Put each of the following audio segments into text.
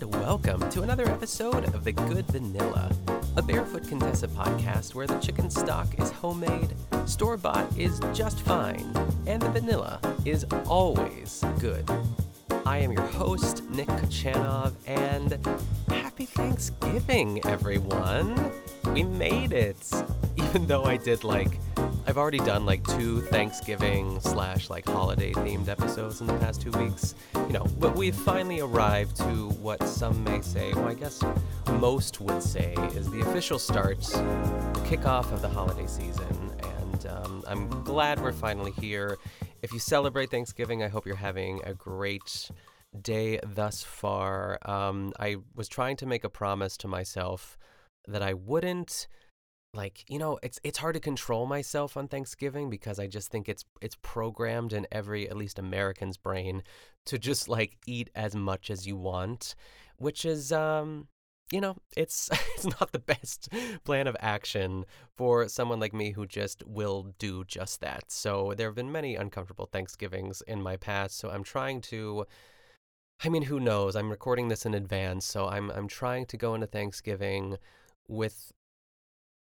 and welcome to another episode of The Good Vanilla, a Barefoot Contessa podcast where the chicken stock is homemade, store bought is just fine, and the vanilla is always good. I am your host, Nick Kachanov, and happy Thanksgiving, everyone! We made it! Even though I did like I've already done like two Thanksgiving slash like holiday themed episodes in the past two weeks. You know, but we've finally arrived to what some may say, well, I guess most would say, is the official start, the kickoff of the holiday season. And um, I'm glad we're finally here. If you celebrate Thanksgiving, I hope you're having a great day thus far. Um, I was trying to make a promise to myself that I wouldn't like you know it's it's hard to control myself on Thanksgiving because I just think it's it's programmed in every at least American's brain to just like eat as much as you want which is um you know it's it's not the best plan of action for someone like me who just will do just that. So there have been many uncomfortable Thanksgivings in my past so I'm trying to I mean who knows? I'm recording this in advance so I'm I'm trying to go into Thanksgiving with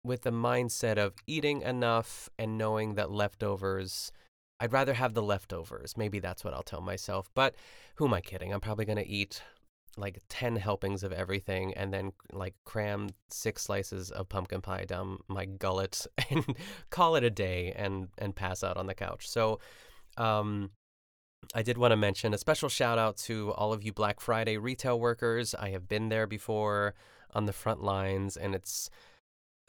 with the mindset of eating enough and knowing that leftovers I'd rather have the leftovers. Maybe that's what I'll tell myself. But who am I kidding? I'm probably going to eat like 10 helpings of everything and then like cram six slices of pumpkin pie down my gullet and call it a day and and pass out on the couch. So um I did want to mention a special shout out to all of you Black Friday retail workers. I have been there before on the front lines and it's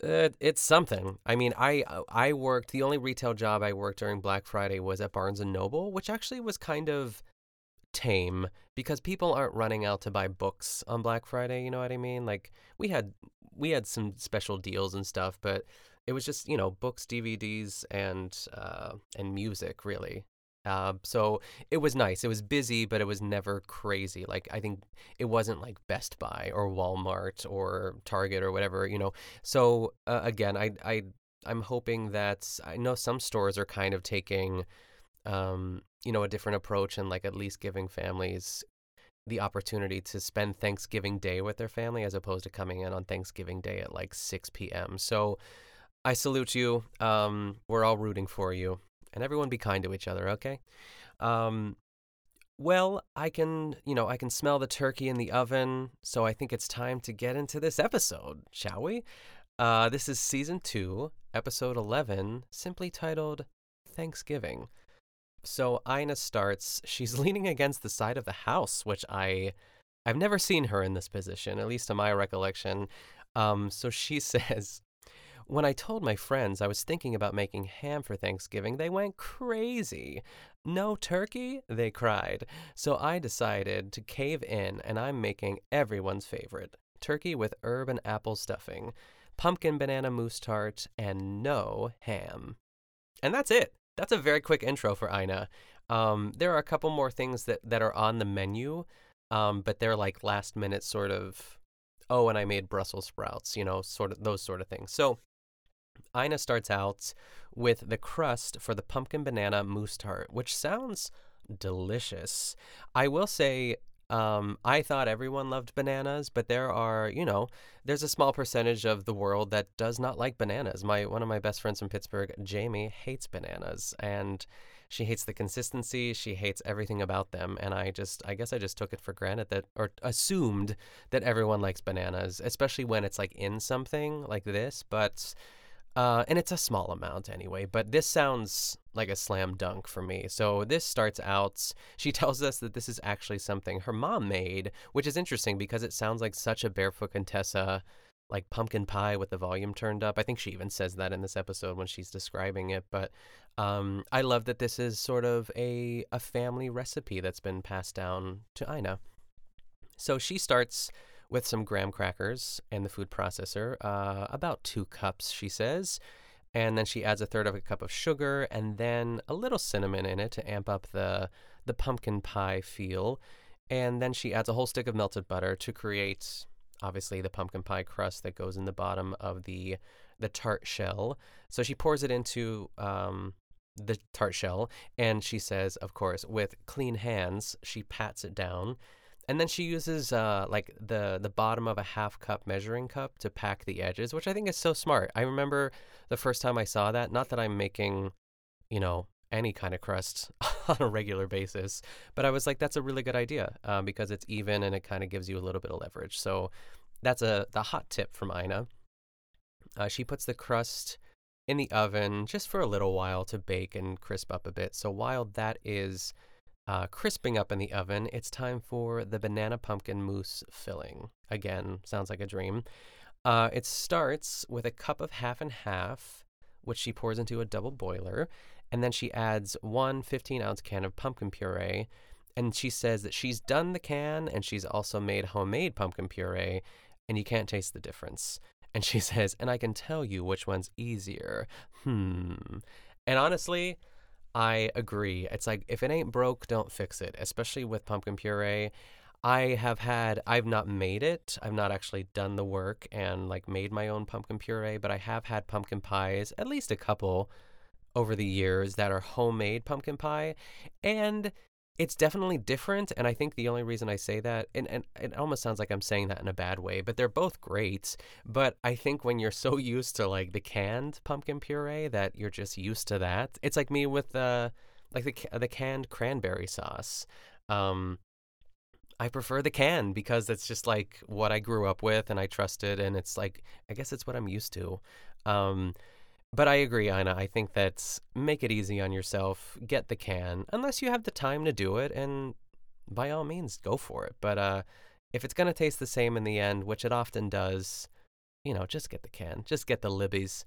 uh, it's something. I mean, I I worked the only retail job I worked during Black Friday was at Barnes and Noble, which actually was kind of tame because people aren't running out to buy books on Black Friday, you know what I mean? Like we had we had some special deals and stuff, but it was just, you know, books, DVDs and uh and music really. Uh, so it was nice. It was busy, but it was never crazy. Like I think it wasn't like Best Buy or Walmart or Target or whatever, you know. So uh, again, I I I'm hoping that I know some stores are kind of taking, um, you know, a different approach and like at least giving families the opportunity to spend Thanksgiving Day with their family as opposed to coming in on Thanksgiving Day at like 6 p.m. So I salute you. Um, we're all rooting for you and everyone be kind to each other, okay? Um, well, I can, you know, I can smell the turkey in the oven, so I think it's time to get into this episode, shall we? Uh, this is season two, episode 11, simply titled Thanksgiving. So Ina starts, she's leaning against the side of the house, which I. I've never seen her in this position, at least to my recollection. Um, so she says, when I told my friends I was thinking about making ham for Thanksgiving, they went crazy. No turkey? They cried. So I decided to cave in, and I'm making everyone's favorite turkey with herb and apple stuffing, pumpkin banana mousse tart, and no ham. And that's it. That's a very quick intro for Ina. Um, there are a couple more things that, that are on the menu, um, but they're like last minute sort of, oh, and I made Brussels sprouts, you know, sort of those sort of things. So Ina starts out with the crust for the pumpkin banana mousse tart, which sounds delicious. I will say, um, I thought everyone loved bananas, but there are, you know, there's a small percentage of the world that does not like bananas. My one of my best friends from Pittsburgh, Jamie, hates bananas, and she hates the consistency. She hates everything about them, and I just, I guess, I just took it for granted that, or assumed that everyone likes bananas, especially when it's like in something like this. But uh, and it's a small amount anyway, but this sounds like a slam dunk for me. So this starts out, she tells us that this is actually something her mom made, which is interesting because it sounds like such a Barefoot Contessa, like pumpkin pie with the volume turned up. I think she even says that in this episode when she's describing it. But um, I love that this is sort of a, a family recipe that's been passed down to Ina. So she starts with some graham crackers and the food processor, uh, about two cups, she says. And then she adds a third of a cup of sugar and then a little cinnamon in it to amp up the, the pumpkin pie feel. And then she adds a whole stick of melted butter to create, obviously, the pumpkin pie crust that goes in the bottom of the, the tart shell. So she pours it into um, the tart shell and she says, of course, with clean hands, she pats it down and then she uses uh, like the the bottom of a half cup measuring cup to pack the edges, which I think is so smart. I remember the first time I saw that. Not that I'm making, you know, any kind of crust on a regular basis, but I was like, that's a really good idea um, because it's even and it kind of gives you a little bit of leverage. So that's a the hot tip from Ina. Uh, she puts the crust in the oven just for a little while to bake and crisp up a bit. So while that is uh, crisping up in the oven, it's time for the banana pumpkin mousse filling. Again, sounds like a dream. Uh, it starts with a cup of half and half, which she pours into a double boiler, and then she adds one 15 ounce can of pumpkin puree. And she says that she's done the can and she's also made homemade pumpkin puree, and you can't taste the difference. And she says, and I can tell you which one's easier. Hmm. And honestly, I agree. It's like if it ain't broke, don't fix it, especially with pumpkin puree. I have had I've not made it. I've not actually done the work and like made my own pumpkin puree, but I have had pumpkin pies, at least a couple over the years that are homemade pumpkin pie. And it's definitely different and i think the only reason i say that and, and it almost sounds like i'm saying that in a bad way but they're both great but i think when you're so used to like the canned pumpkin puree that you're just used to that it's like me with the like the, the canned cranberry sauce um I prefer the can because it's just like what I grew up with and I trusted, and it's like I guess it's what I'm used to. Um, but I agree, Ina. I think that make it easy on yourself. Get the can, unless you have the time to do it, and by all means, go for it. But uh, if it's gonna taste the same in the end, which it often does, you know, just get the can. Just get the Libby's.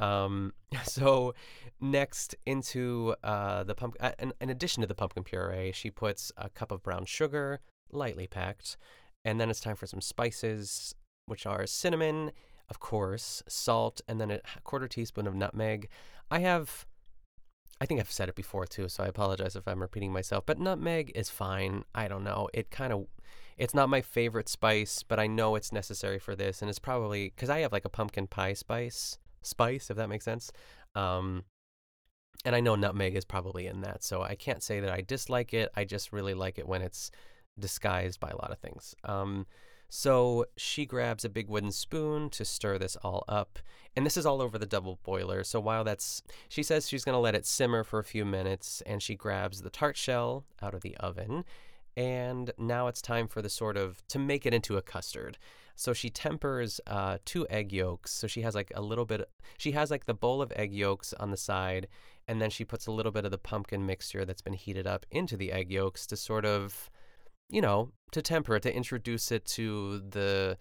Um, so next into uh, the pumpkin, uh, in, in addition to the pumpkin puree, she puts a cup of brown sugar, lightly packed, and then it's time for some spices, which are cinnamon of course, salt, and then a quarter teaspoon of nutmeg. I have, I think I've said it before too, so I apologize if I'm repeating myself, but nutmeg is fine. I don't know. It kind of, it's not my favorite spice, but I know it's necessary for this, and it's probably because I have like a pumpkin pie spice, spice, if that makes sense. Um, and I know nutmeg is probably in that, so I can't say that I dislike it. I just really like it when it's disguised by a lot of things. Um, so she grabs a big wooden spoon to stir this all up. And this is all over the double boiler. So while that's, she says she's going to let it simmer for a few minutes and she grabs the tart shell out of the oven. And now it's time for the sort of, to make it into a custard. So she tempers uh, two egg yolks. So she has like a little bit, she has like the bowl of egg yolks on the side. And then she puts a little bit of the pumpkin mixture that's been heated up into the egg yolks to sort of, you know, to temper it, to introduce it to the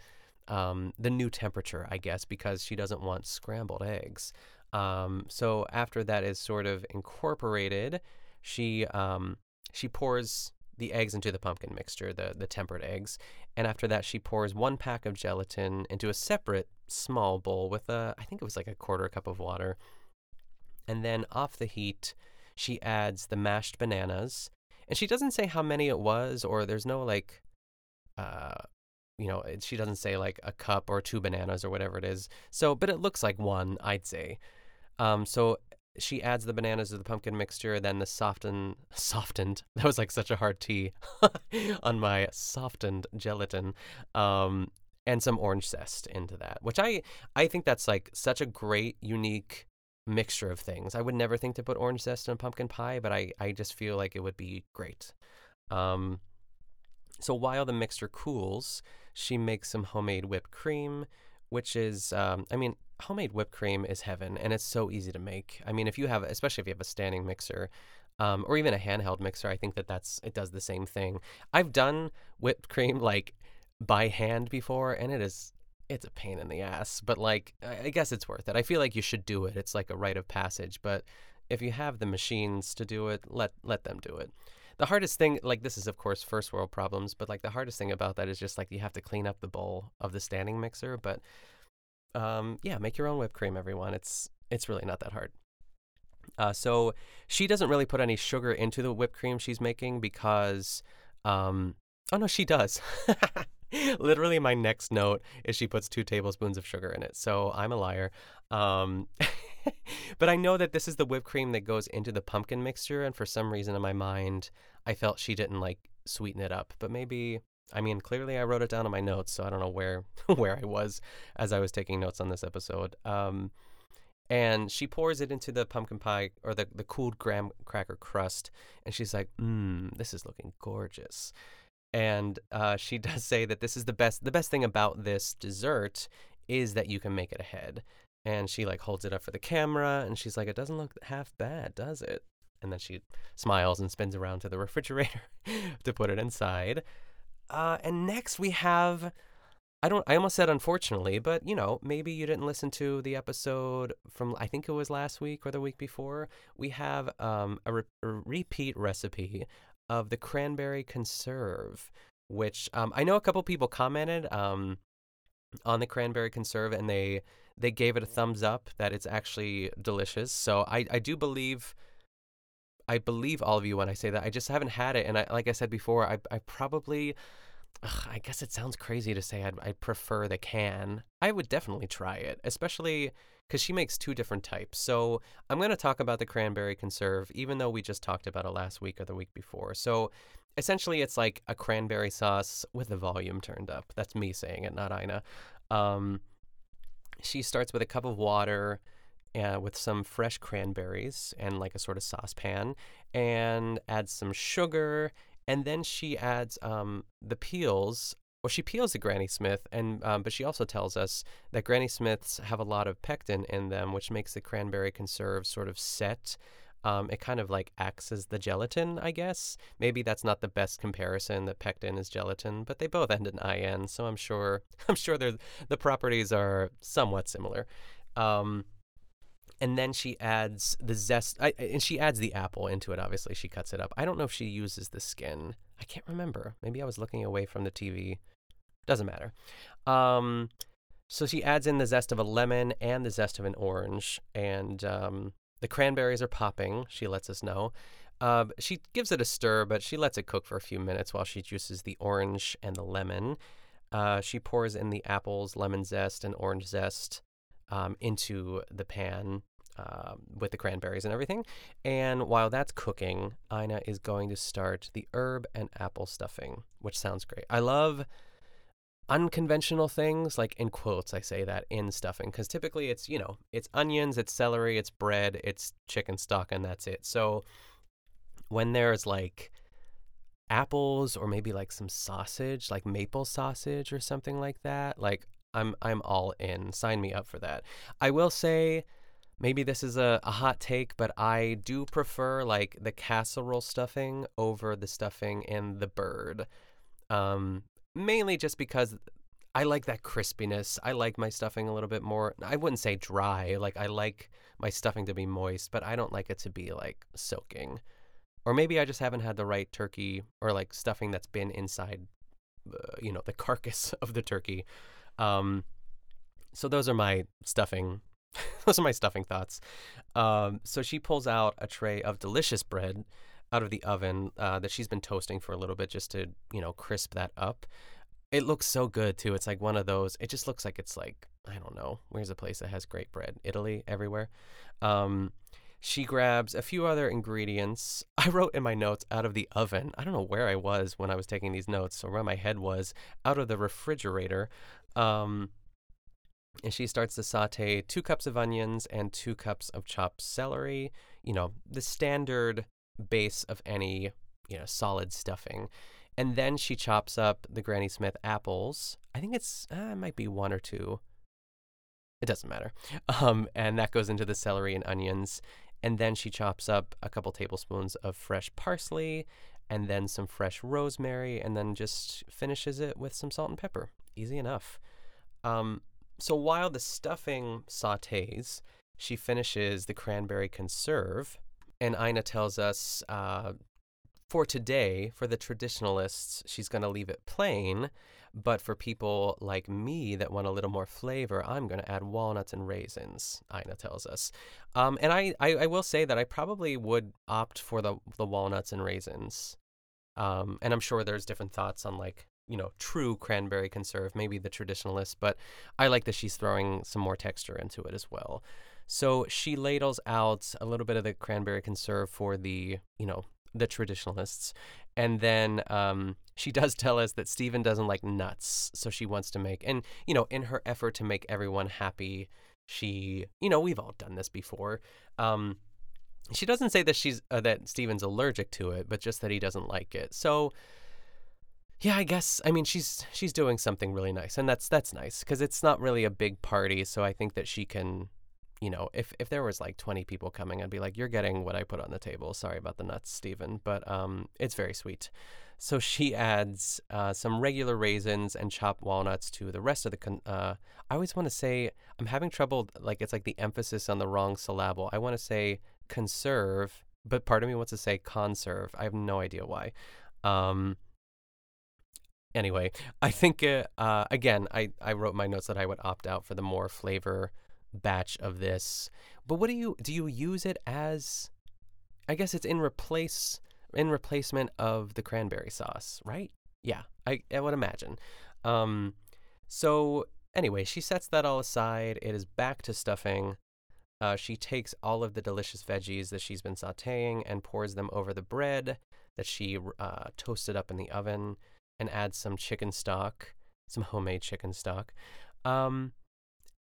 um, the new temperature, I guess, because she doesn't want scrambled eggs. Um, so after that is sort of incorporated, she um, she pours the eggs into the pumpkin mixture, the the tempered eggs, and after that she pours one pack of gelatin into a separate small bowl with a I think it was like a quarter cup of water, and then off the heat she adds the mashed bananas and she doesn't say how many it was or there's no like uh you know she doesn't say like a cup or two bananas or whatever it is. So but it looks like one i'd say. Um so she adds the bananas to the pumpkin mixture then the softened softened that was like such a hard t on my softened gelatin um and some orange zest into that which i i think that's like such a great unique mixture of things. I would never think to put orange zest in a pumpkin pie, but I, I just feel like it would be great. Um, so while the mixture cools, she makes some homemade whipped cream, which is, um, I mean, homemade whipped cream is heaven, and it's so easy to make. I mean, if you have, especially if you have a standing mixer, um, or even a handheld mixer, I think that that's it does the same thing. I've done whipped cream like by hand before, and it is it's a pain in the ass, but like I guess it's worth it. I feel like you should do it. It's like a rite of passage, but if you have the machines to do it, let let them do it. The hardest thing, like this is of course first world problems, but like the hardest thing about that is just like you have to clean up the bowl of the standing mixer, but um yeah, make your own whipped cream everyone. It's it's really not that hard. Uh, so she doesn't really put any sugar into the whipped cream she's making because um oh no, she does. Literally, my next note is she puts two tablespoons of sugar in it. So I'm a liar. Um, but I know that this is the whipped cream that goes into the pumpkin mixture. And for some reason in my mind, I felt she didn't like sweeten it up. But maybe, I mean, clearly I wrote it down in my notes, so I don't know where where I was as I was taking notes on this episode. Um, and she pours it into the pumpkin pie or the, the cooled graham cracker crust and she's like mmm this is looking gorgeous and uh, she does say that this is the best the best thing about this dessert is that you can make it ahead and she like holds it up for the camera and she's like it doesn't look half bad does it and then she smiles and spins around to the refrigerator to put it inside uh, and next we have I don't I almost said unfortunately, but you know, maybe you didn't listen to the episode from I think it was last week or the week before. We have um, a, re- a repeat recipe of the cranberry conserve, which um, I know a couple people commented um, on the cranberry conserve and they they gave it a thumbs up that it's actually delicious. So I I do believe I believe all of you when I say that. I just haven't had it and I like I said before, I I probably Ugh, I guess it sounds crazy to say I'd, I'd prefer the can. I would definitely try it, especially because she makes two different types. So I'm going to talk about the cranberry conserve, even though we just talked about it last week or the week before. So essentially, it's like a cranberry sauce with the volume turned up. That's me saying it, not Ina. Um, she starts with a cup of water. Uh, with some fresh cranberries and like a sort of saucepan, and adds some sugar and then she adds um, the peels. Well, she peels the Granny Smith, and um, but she also tells us that Granny Smiths have a lot of pectin in them, which makes the cranberry conserve sort of set. Um, it kind of like acts as the gelatin, I guess. Maybe that's not the best comparison that pectin is gelatin, but they both end in in, so I'm sure I'm sure the properties are somewhat similar. Um, and then she adds the zest I, and she adds the apple into it obviously she cuts it up. I don't know if she uses the skin. I can't remember. Maybe i was looking away from the tv doesn't matter. Um, so she adds in the zest of a lemon and the zest of an orange and um, the cranberries are popping she lets us know. Uh, she gives it a stir but she lets it cook for a few minutes while she juices the orange and the lemon. Uh, she pours in the apples lemon zest and orange zest um, into the pan uh, with the cranberries and everything. And while that's cooking, Ina is going to start the herb and apple stuffing, which sounds great. I love unconventional things, like in quotes, I say that in stuffing, because typically it's, you know, it's onions, it's celery, it's bread, it's chicken stock, and that's it. So when there's like apples or maybe like some sausage, like maple sausage or something like that, like I'm I'm all in. Sign me up for that. I will say maybe this is a, a hot take, but I do prefer like the casserole stuffing over the stuffing in the bird. Um, mainly just because I like that crispiness. I like my stuffing a little bit more. I wouldn't say dry. Like I like my stuffing to be moist, but I don't like it to be like soaking. Or maybe I just haven't had the right turkey or like stuffing that's been inside, the, you know, the carcass of the turkey. Um, so those are my stuffing those are my stuffing thoughts. Um, so she pulls out a tray of delicious bread out of the oven uh, that she's been toasting for a little bit just to, you know, crisp that up. It looks so good too. It's like one of those. It just looks like it's like I don't know. Where's a place that has great bread? Italy, everywhere. Um, she grabs a few other ingredients. I wrote in my notes out of the oven. I don't know where I was when I was taking these notes or where my head was. Out of the refrigerator. Um, and she starts to saute two cups of onions and two cups of chopped celery. You know, the standard base of any, you know, solid stuffing. And then she chops up the Granny Smith apples. I think it's, uh, it might be one or two. It doesn't matter. Um, and that goes into the celery and onions. And then she chops up a couple tablespoons of fresh parsley and then some fresh rosemary and then just finishes it with some salt and pepper. Easy enough. Um, so while the stuffing sautés, she finishes the cranberry conserve, and Ina tells us uh, for today, for the traditionalists, she's going to leave it plain. But for people like me that want a little more flavor, I'm going to add walnuts and raisins, Ina tells us. Um, and I, I, I, will say that I probably would opt for the, the walnuts and raisins. Um, and I'm sure there's different thoughts on like you know, true cranberry conserve, maybe the traditionalist, but I like that she's throwing some more texture into it as well. So she ladles out a little bit of the cranberry conserve for the, you know, the traditionalists. And then um, she does tell us that Steven doesn't like nuts, so she wants to make, and you know, in her effort to make everyone happy, she, you know, we've all done this before. Um, she doesn't say that she's uh, that Steven's allergic to it, but just that he doesn't like it. So, yeah, I guess I mean she's she's doing something really nice, and that's that's nice because it's not really a big party. So I think that she can you know, if if there was like 20 people coming, I'd be like, "You're getting what I put on the table. Sorry about the nuts, Steven." But um, it's very sweet. So she adds uh, some regular raisins and chopped walnuts to the rest of the. Con- uh, I always want to say I'm having trouble. Like it's like the emphasis on the wrong syllable. I want to say conserve, but part of me wants to say conserve. I have no idea why. Um, anyway, I think uh, uh, again, I I wrote my notes that I would opt out for the more flavor batch of this. But what do you do you use it as I guess it's in replace in replacement of the cranberry sauce, right? Yeah, I, I would imagine. Um, so anyway, she sets that all aside. It is back to stuffing. Uh, she takes all of the delicious veggies that she's been sauteing and pours them over the bread that she uh, toasted up in the oven and add some chicken stock, some homemade chicken stock. Um,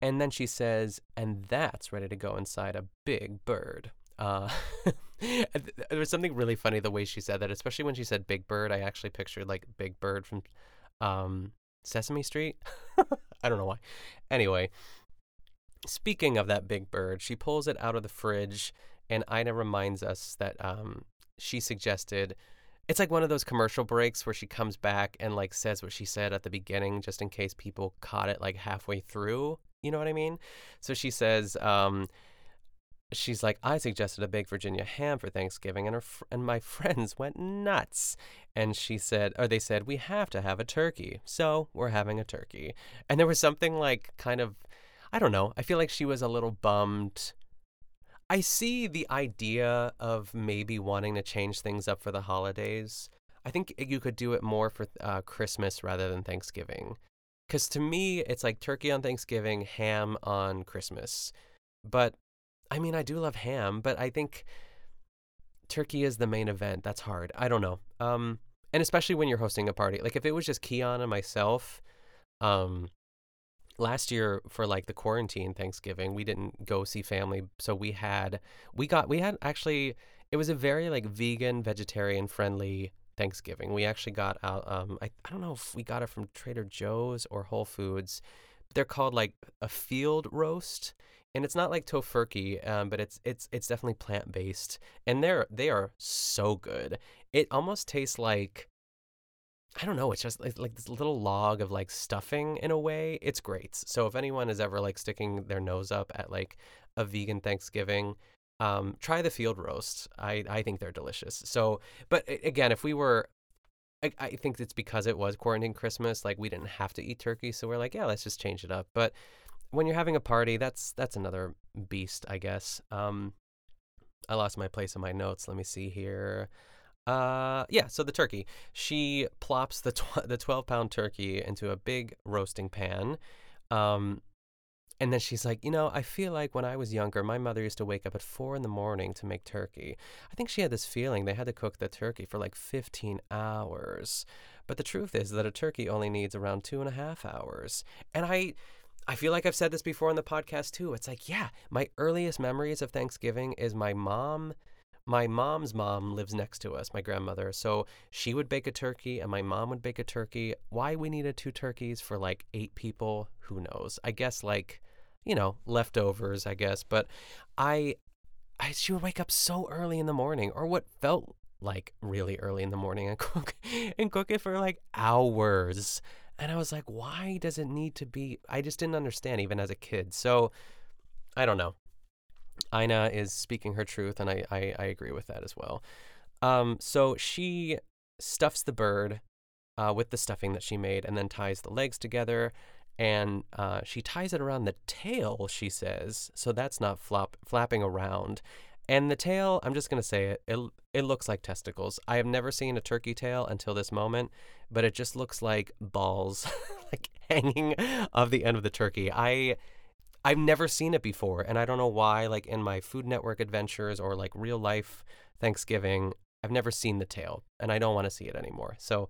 and then she says, and that's ready to go inside a big bird. Uh, there was something really funny the way she said that, especially when she said Big Bird. I actually pictured like Big Bird from um, Sesame Street. I don't know why. Anyway, speaking of that Big Bird, she pulls it out of the fridge, and Ina reminds us that um, she suggested. It's like one of those commercial breaks where she comes back and like says what she said at the beginning, just in case people caught it like halfway through. You know what I mean? So she says, um, she's like, I suggested a big Virginia ham for Thanksgiving, and her fr- and my friends went nuts. And she said, or they said, we have to have a turkey. So we're having a turkey. And there was something like kind of, I don't know. I feel like she was a little bummed. I see the idea of maybe wanting to change things up for the holidays. I think you could do it more for uh, Christmas rather than Thanksgiving. Because to me, it's like turkey on Thanksgiving, ham on Christmas. But I mean, I do love ham, but I think turkey is the main event. That's hard. I don't know. Um, and especially when you're hosting a party. Like if it was just Keon and myself, um, last year for like the quarantine Thanksgiving, we didn't go see family, so we had we got we had actually it was a very like vegan, vegetarian friendly Thanksgiving. We actually got out. Um, I I don't know if we got it from Trader Joe's or Whole Foods. They're called like a field roast, and it's not like tofurkey, um, but it's it's it's definitely plant based, and they're they are so good. It almost tastes like I don't know. It's just like, like this little log of like stuffing in a way. It's great. So if anyone is ever like sticking their nose up at like a vegan Thanksgiving, um, try the field roast. I, I think they're delicious. So, but again, if we were, I, I think it's because it was quarantine Christmas. Like we didn't have to eat turkey, so we're like, yeah, let's just change it up. But when you're having a party, that's that's another beast, I guess. Um, I lost my place in my notes. Let me see here. Uh, yeah. So the turkey, she plops the tw- the twelve pound turkey into a big roasting pan. Um, and then she's like, you know, I feel like when I was younger, my mother used to wake up at four in the morning to make turkey. I think she had this feeling they had to cook the turkey for like 15 hours. But the truth is that a turkey only needs around two and a half hours. And I. I feel like I've said this before on the podcast too. It's like, yeah, my earliest memories of Thanksgiving is my mom my mom's mom lives next to us, my grandmother. So she would bake a turkey and my mom would bake a turkey. Why we needed two turkeys for like eight people, who knows? I guess like you know, leftovers, I guess. But I, I, she would wake up so early in the morning, or what felt like really early in the morning, and cook and cook it for like hours. And I was like, why does it need to be? I just didn't understand even as a kid. So I don't know. Ina is speaking her truth, and I, I, I agree with that as well. Um, so she stuffs the bird uh, with the stuffing that she made and then ties the legs together and uh, she ties it around the tail, she says, so that's not flop, flapping around. And the tail, I'm just going to say it, it, it looks like testicles. I have never seen a turkey tail until this moment, but it just looks like balls like hanging off the end of the turkey. I I've never seen it before, and I don't know why like in my Food Network adventures or like real life Thanksgiving, I've never seen the tail, and I don't want to see it anymore. So,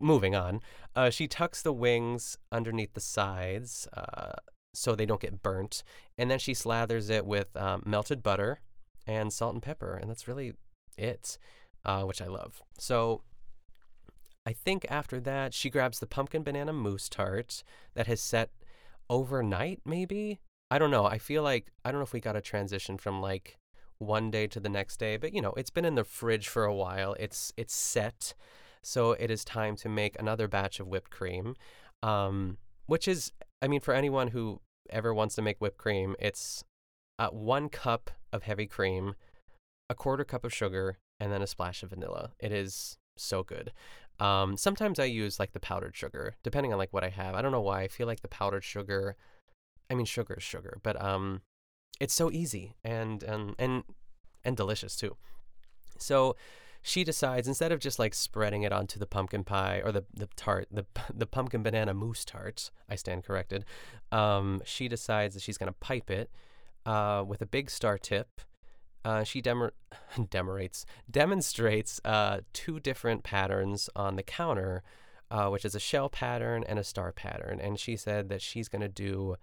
moving on, uh, she tucks the wings underneath the sides uh, so they don't get burnt, and then she slathers it with um, melted butter and salt and pepper, and that's really it, uh, which I love. So. I think after that, she grabs the pumpkin banana mousse tart that has set overnight, maybe. I don't know. I feel like I don't know if we got a transition from like one day to the next day, but you know, it's been in the fridge for a while. It's it's set, so it is time to make another batch of whipped cream, um, which is, I mean, for anyone who ever wants to make whipped cream, it's uh, one cup of heavy cream, a quarter cup of sugar, and then a splash of vanilla. It is so good. Um, sometimes I use like the powdered sugar, depending on like what I have. I don't know why. I feel like the powdered sugar. I mean, sugar is sugar, but um, it's so easy and and and and delicious too. So she decides instead of just like spreading it onto the pumpkin pie or the the tart the the pumpkin banana mousse tart I stand corrected um, she decides that she's going to pipe it uh, with a big star tip uh, she demor- demorates demonstrates uh, two different patterns on the counter uh, which is a shell pattern and a star pattern and she said that she's going to do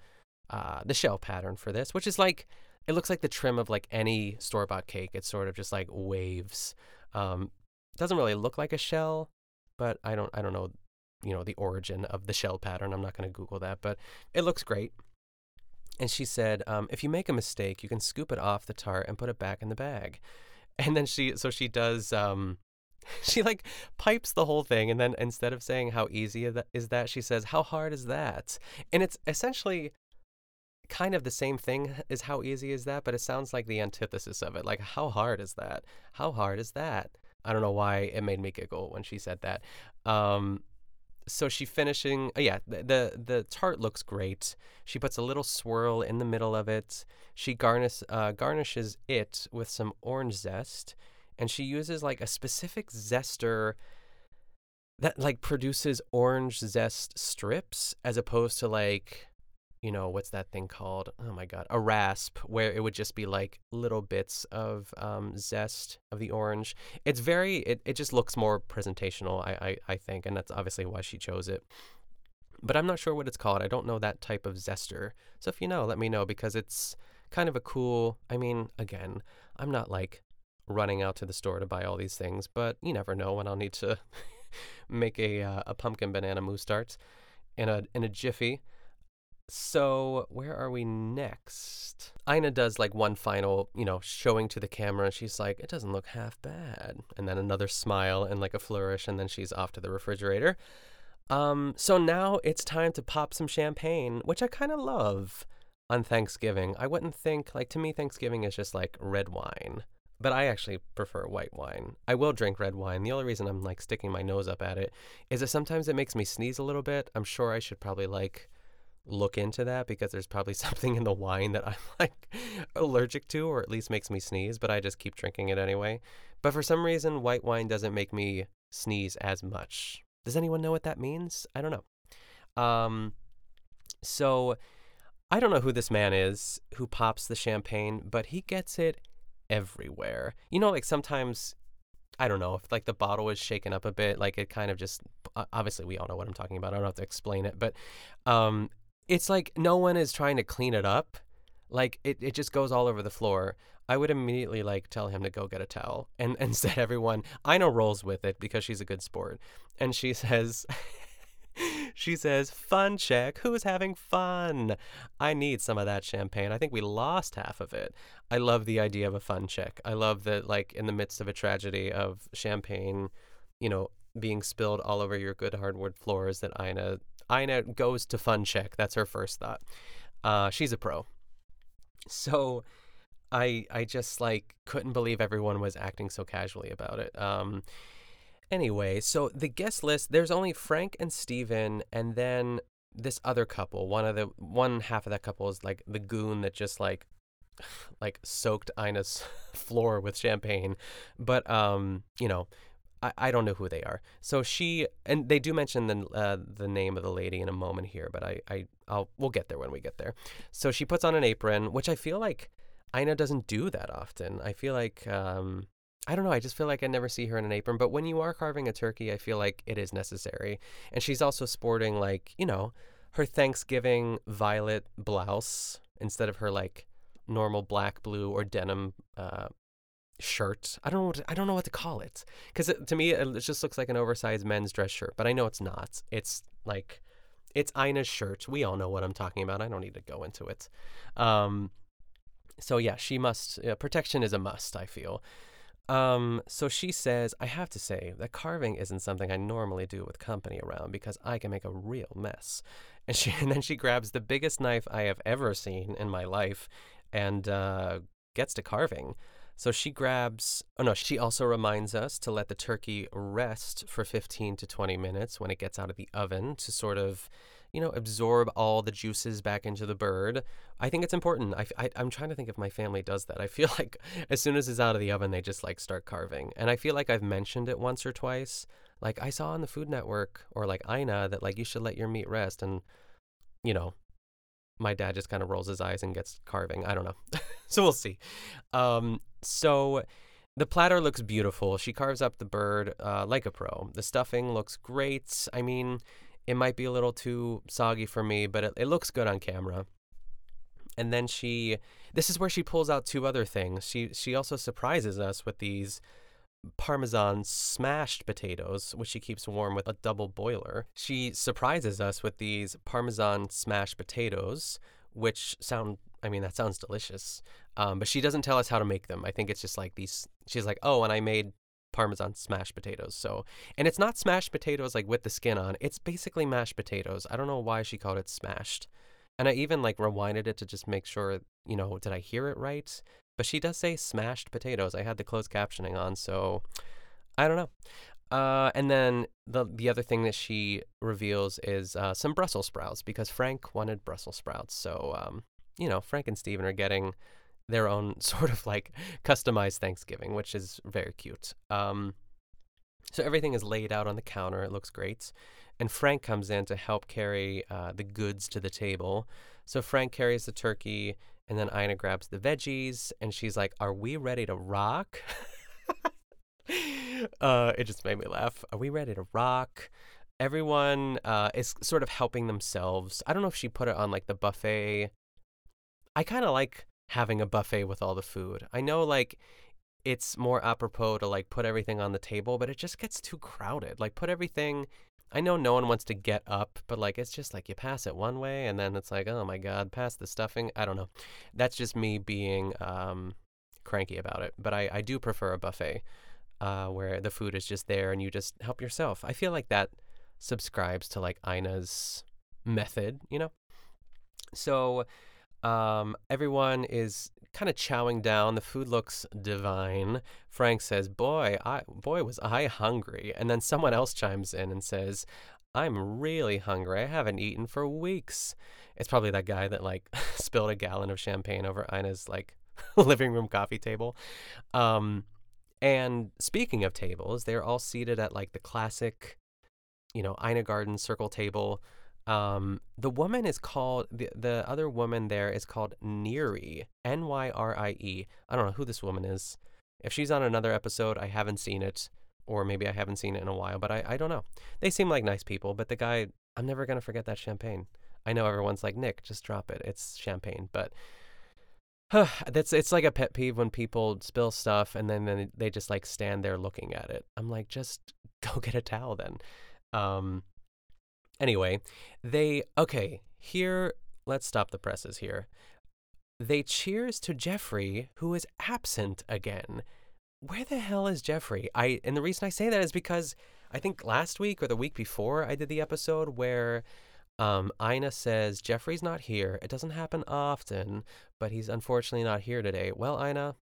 uh, the shell pattern for this, which is like it looks like the trim of like any store bought cake. It's sort of just like waves. Um, doesn't really look like a shell, but I don't I don't know you know the origin of the shell pattern. I'm not going to Google that, but it looks great. And she said, um, if you make a mistake, you can scoop it off the tart and put it back in the bag. And then she so she does. Um, she like pipes the whole thing and then instead of saying how easy is that she says how hard is that and it's essentially kind of the same thing as how easy is that, but it sounds like the antithesis of it. Like, how hard is that? How hard is that? I don't know why it made me giggle when she said that. Um, so she finishing, uh, yeah, the, the, the tart looks great. She puts a little swirl in the middle of it. She garnish uh, garnishes it with some orange zest, and she uses like a specific zester that like produces orange zest strips as opposed to like you know, what's that thing called? Oh my God, a rasp, where it would just be like little bits of um, zest of the orange. It's very, it, it just looks more presentational, I, I, I think, and that's obviously why she chose it. But I'm not sure what it's called. I don't know that type of zester. So if you know, let me know because it's kind of a cool, I mean, again, I'm not like running out to the store to buy all these things, but you never know when I'll need to make a, uh, a pumpkin banana mousse tart in a, in a jiffy. So, where are we next? Ina does like one final, you know, showing to the camera, she's like, it doesn't look half bad. And then another smile and like a flourish, and then she's off to the refrigerator. Um, so now it's time to pop some champagne, which I kind of love on Thanksgiving. I wouldn't think, like, to me, Thanksgiving is just like red wine, but I actually prefer white wine. I will drink red wine. The only reason I'm like sticking my nose up at it is that sometimes it makes me sneeze a little bit. I'm sure I should probably like look into that because there's probably something in the wine that I'm like allergic to or at least makes me sneeze, but I just keep drinking it anyway. But for some reason, white wine doesn't make me sneeze as much. Does anyone know what that means? I don't know. Um, so I don't know who this man is who pops the champagne, but he gets it everywhere. You know, like sometimes I don't know if like the bottle is shaken up a bit, like it kind of just obviously we all know what I'm talking about. I don't have to explain it, but um, it's like no one is trying to clean it up. Like it, it just goes all over the floor. I would immediately like tell him to go get a towel and, and set everyone I know rolls with it because she's a good sport. And she says she says, Fun check. Who's having fun? I need some of that champagne. I think we lost half of it. I love the idea of a fun check. I love that like in the midst of a tragedy of champagne, you know, being spilled all over your good hardwood floors that Ina Ina goes to fun check. That's her first thought. Uh, she's a pro. So I I just like couldn't believe everyone was acting so casually about it. Um, anyway, so the guest list there's only Frank and Steven and then this other couple. One of the one half of that couple is like the goon that just like like soaked Ina's floor with champagne. But um, you know, I, I don't know who they are. So she and they do mention the uh, the name of the lady in a moment here, but I I I'll we'll get there when we get there. So she puts on an apron, which I feel like Ina doesn't do that often. I feel like um, I don't know. I just feel like I never see her in an apron. But when you are carving a turkey, I feel like it is necessary. And she's also sporting, like, you know, her Thanksgiving violet blouse instead of her, like, normal black, blue, or denim uh, shirt. I don't know. What to, I don't know what to call it because to me it just looks like an oversized men's dress shirt. But I know it's not. It's like it's Ina's shirt. We all know what I'm talking about. I don't need to go into it. Um, so yeah, she must. Yeah, protection is a must. I feel. Um, so she says, I have to say that carving isn't something I normally do with company around because I can make a real mess. And she and then she grabs the biggest knife I have ever seen in my life and uh, gets to carving. So she grabs, oh no, she also reminds us to let the turkey rest for 15 to 20 minutes when it gets out of the oven to sort of, you know, absorb all the juices back into the bird. I think it's important. I, I, am trying to think if my family does that. I feel like as soon as it's out of the oven, they just like start carving. And I feel like I've mentioned it once or twice. Like I saw on the Food Network or like Ina that like you should let your meat rest. And, you know, my dad just kind of rolls his eyes and gets carving. I don't know. so we'll see. Um, so the platter looks beautiful. She carves up the bird uh, like a pro. The stuffing looks great. I mean, it might be a little too soggy for me, but it, it looks good on camera. And then she, this is where she pulls out two other things. She she also surprises us with these Parmesan smashed potatoes, which she keeps warm with a double boiler. She surprises us with these Parmesan smashed potatoes, which sound, I mean, that sounds delicious. Um, but she doesn't tell us how to make them. I think it's just like these. She's like, oh, and I made Parmesan smashed potatoes. So, and it's not smashed potatoes like with the skin on. It's basically mashed potatoes. I don't know why she called it smashed. And I even like rewinded it to just make sure, you know, did I hear it right? But she does say smashed potatoes. I had the closed captioning on, so I don't know. Uh, and then the the other thing that she reveals is uh, some Brussels sprouts because Frank wanted Brussels sprouts. So um, you know, Frank and Steven are getting their own sort of like customized Thanksgiving, which is very cute. Um, so everything is laid out on the counter. It looks great. And Frank comes in to help carry uh, the goods to the table. So Frank carries the turkey, and then Ina grabs the veggies, and she's like, Are we ready to rock? uh, it just made me laugh. Are we ready to rock? Everyone uh, is sort of helping themselves. I don't know if she put it on like the buffet. I kind of like having a buffet with all the food. I know like it's more apropos to like put everything on the table, but it just gets too crowded. Like put everything I know no one wants to get up, but like it's just like you pass it one way and then it's like, oh my god, pass the stuffing. I don't know. That's just me being um, cranky about it. But I, I do prefer a buffet uh, where the food is just there and you just help yourself. I feel like that subscribes to like Ina's method, you know? So um, everyone is kind of chowing down. The food looks divine. Frank says, "Boy, I boy was I hungry." And then someone else chimes in and says, "I'm really hungry. I haven't eaten for weeks." It's probably that guy that like spilled a gallon of champagne over Ina's like living room coffee table. Um, and speaking of tables, they're all seated at like the classic, you know, Ina Garten circle table um, the woman is called the the other woman there is called Nyrie, N Y R I E. I don't know who this woman is. If she's on another episode, I haven't seen it, or maybe I haven't seen it in a while, but I, I don't know. They seem like nice people, but the guy, I'm never gonna forget that champagne. I know everyone's like Nick, just drop it. It's champagne, but that's it's like a pet peeve when people spill stuff and then, then they just like stand there looking at it. I'm like, just go get a towel then. Um, Anyway, they, okay, here, let's stop the presses here. They cheers to Jeffrey, who is absent again. Where the hell is Jeffrey? I and the reason I say that is because I think last week or the week before I did the episode where um, Ina says Jeffrey's not here. It doesn't happen often, but he's unfortunately not here today. Well, Ina,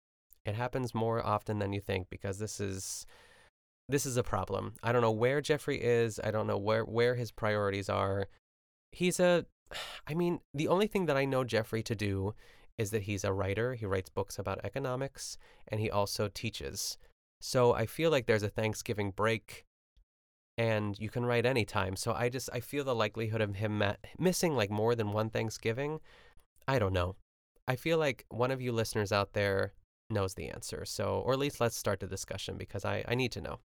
it happens more often than you think because this is this is a problem. I don't know where Jeffrey is. I don't know where where his priorities are. He's a I mean, the only thing that I know Jeffrey to do is that he's a writer. He writes books about economics and he also teaches. So I feel like there's a Thanksgiving break and you can write anytime. So I just I feel the likelihood of him missing like more than one Thanksgiving. I don't know. I feel like one of you listeners out there knows the answer. So, or at least let's start the discussion because I, I need to know.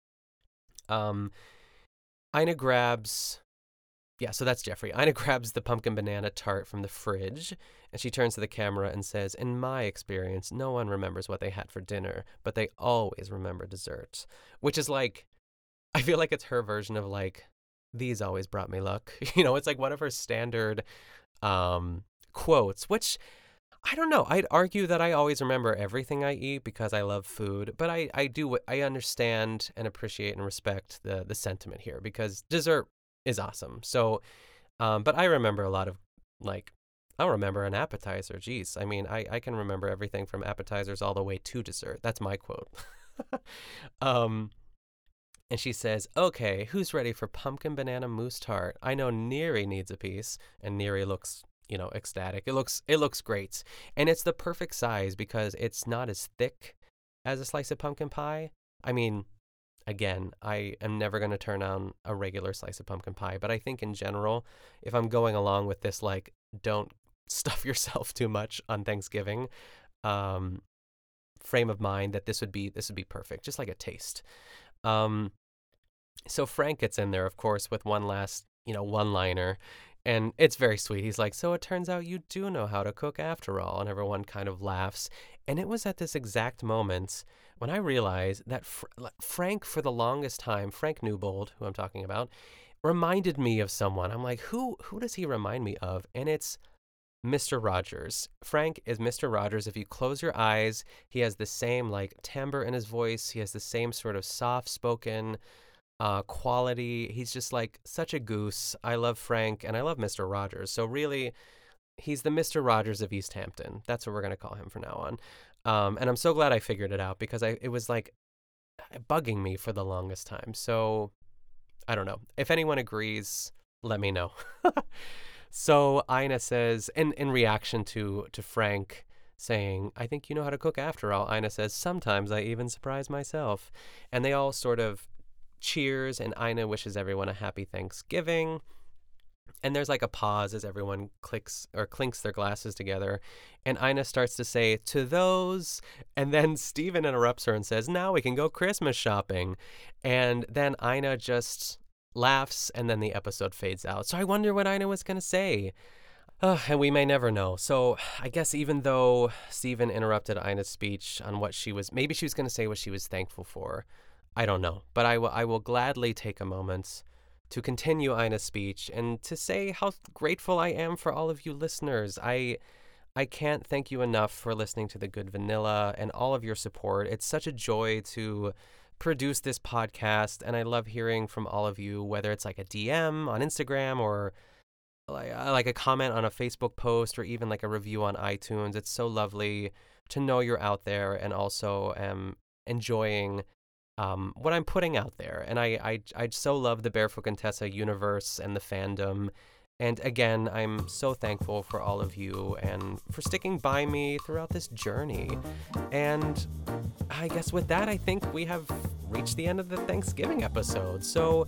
Um, Ina grabs, yeah, so that's Jeffrey. Ina grabs the pumpkin banana tart from the fridge and she turns to the camera and says, In my experience, no one remembers what they had for dinner, but they always remember dessert. Which is like, I feel like it's her version of like, these always brought me luck. You know, it's like one of her standard um, quotes, which I don't know. I'd argue that I always remember everything I eat because I love food, but I, I do I understand and appreciate and respect the the sentiment here because dessert is awesome. So, um, but I remember a lot of like I don't remember an appetizer. Geez, I mean, I I can remember everything from appetizers all the way to dessert. That's my quote. um, and she says, "Okay, who's ready for pumpkin banana mousse tart? I know Neri needs a piece." And Neri looks you know ecstatic. It looks it looks great. And it's the perfect size because it's not as thick as a slice of pumpkin pie. I mean again i am never going to turn on a regular slice of pumpkin pie but i think in general if i'm going along with this like don't stuff yourself too much on thanksgiving um frame of mind that this would be this would be perfect just like a taste. Um so frank gets in there of course with one last you know one liner and it's very sweet. He's like, So it turns out you do know how to cook after all. And everyone kind of laughs. And it was at this exact moment when I realized that Fr- Frank, for the longest time, Frank Newbold, who I'm talking about, reminded me of someone. I'm like, who who does he remind me of? And it's Mr. Rogers. Frank is Mr. Rogers. If you close your eyes, he has the same like timbre in his voice. He has the same sort of soft spoken uh, quality. He's just like such a goose. I love Frank and I love Mr. Rogers. So really, he's the Mr. Rogers of East Hampton. That's what we're gonna call him from now on. Um, and I'm so glad I figured it out because I it was like bugging me for the longest time. So I don't know if anyone agrees. Let me know. so Ina says, in in reaction to to Frank saying, I think you know how to cook after all. Ina says, sometimes I even surprise myself. And they all sort of cheers, and Ina wishes everyone a happy Thanksgiving. And there's like a pause as everyone clicks or clinks their glasses together. And Ina starts to say, To those. And then Steven interrupts her and says, Now we can go Christmas shopping. And then Ina just laughs, and then the episode fades out. So I wonder what Ina was going to say. Uh, and we may never know. So I guess even though Steven interrupted Ina's speech on what she was, maybe she was going to say what she was thankful for. I don't know, but I will I will gladly take a moment to continue Ina's speech and to say how grateful I am for all of you listeners. I I can't thank you enough for listening to the Good Vanilla and all of your support. It's such a joy to produce this podcast and I love hearing from all of you whether it's like a DM on Instagram or like, uh, like a comment on a Facebook post or even like a review on iTunes. It's so lovely to know you're out there and also am enjoying um, what I'm putting out there. And I, I, I so love the Barefoot Contessa universe and the fandom. And again, I'm so thankful for all of you and for sticking by me throughout this journey. And I guess with that, I think we have reached the end of the Thanksgiving episode. So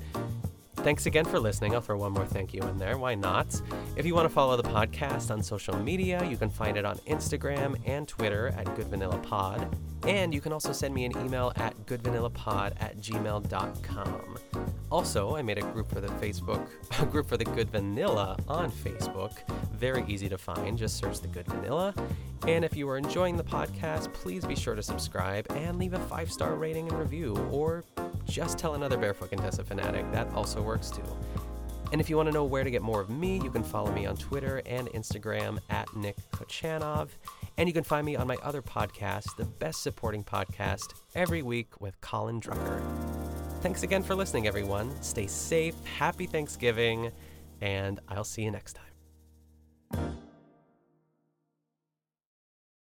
Thanks again for listening. I'll throw one more thank you in there. Why not? If you want to follow the podcast on social media, you can find it on Instagram and Twitter at Good Vanilla Pod. And you can also send me an email at goodvanillapod at gmail.com. Also, I made a group for the Facebook, a group for the Good Vanilla on Facebook. Very easy to find. Just search the Good Vanilla. And if you are enjoying the podcast, please be sure to subscribe and leave a five star rating and review, or just tell another Barefoot Contessa fanatic. That also works too. And if you want to know where to get more of me, you can follow me on Twitter and Instagram at Nick Kochanov. And you can find me on my other podcast, the Best Supporting Podcast, every week with Colin Drucker. Thanks again for listening, everyone. Stay safe, happy Thanksgiving, and I'll see you next time.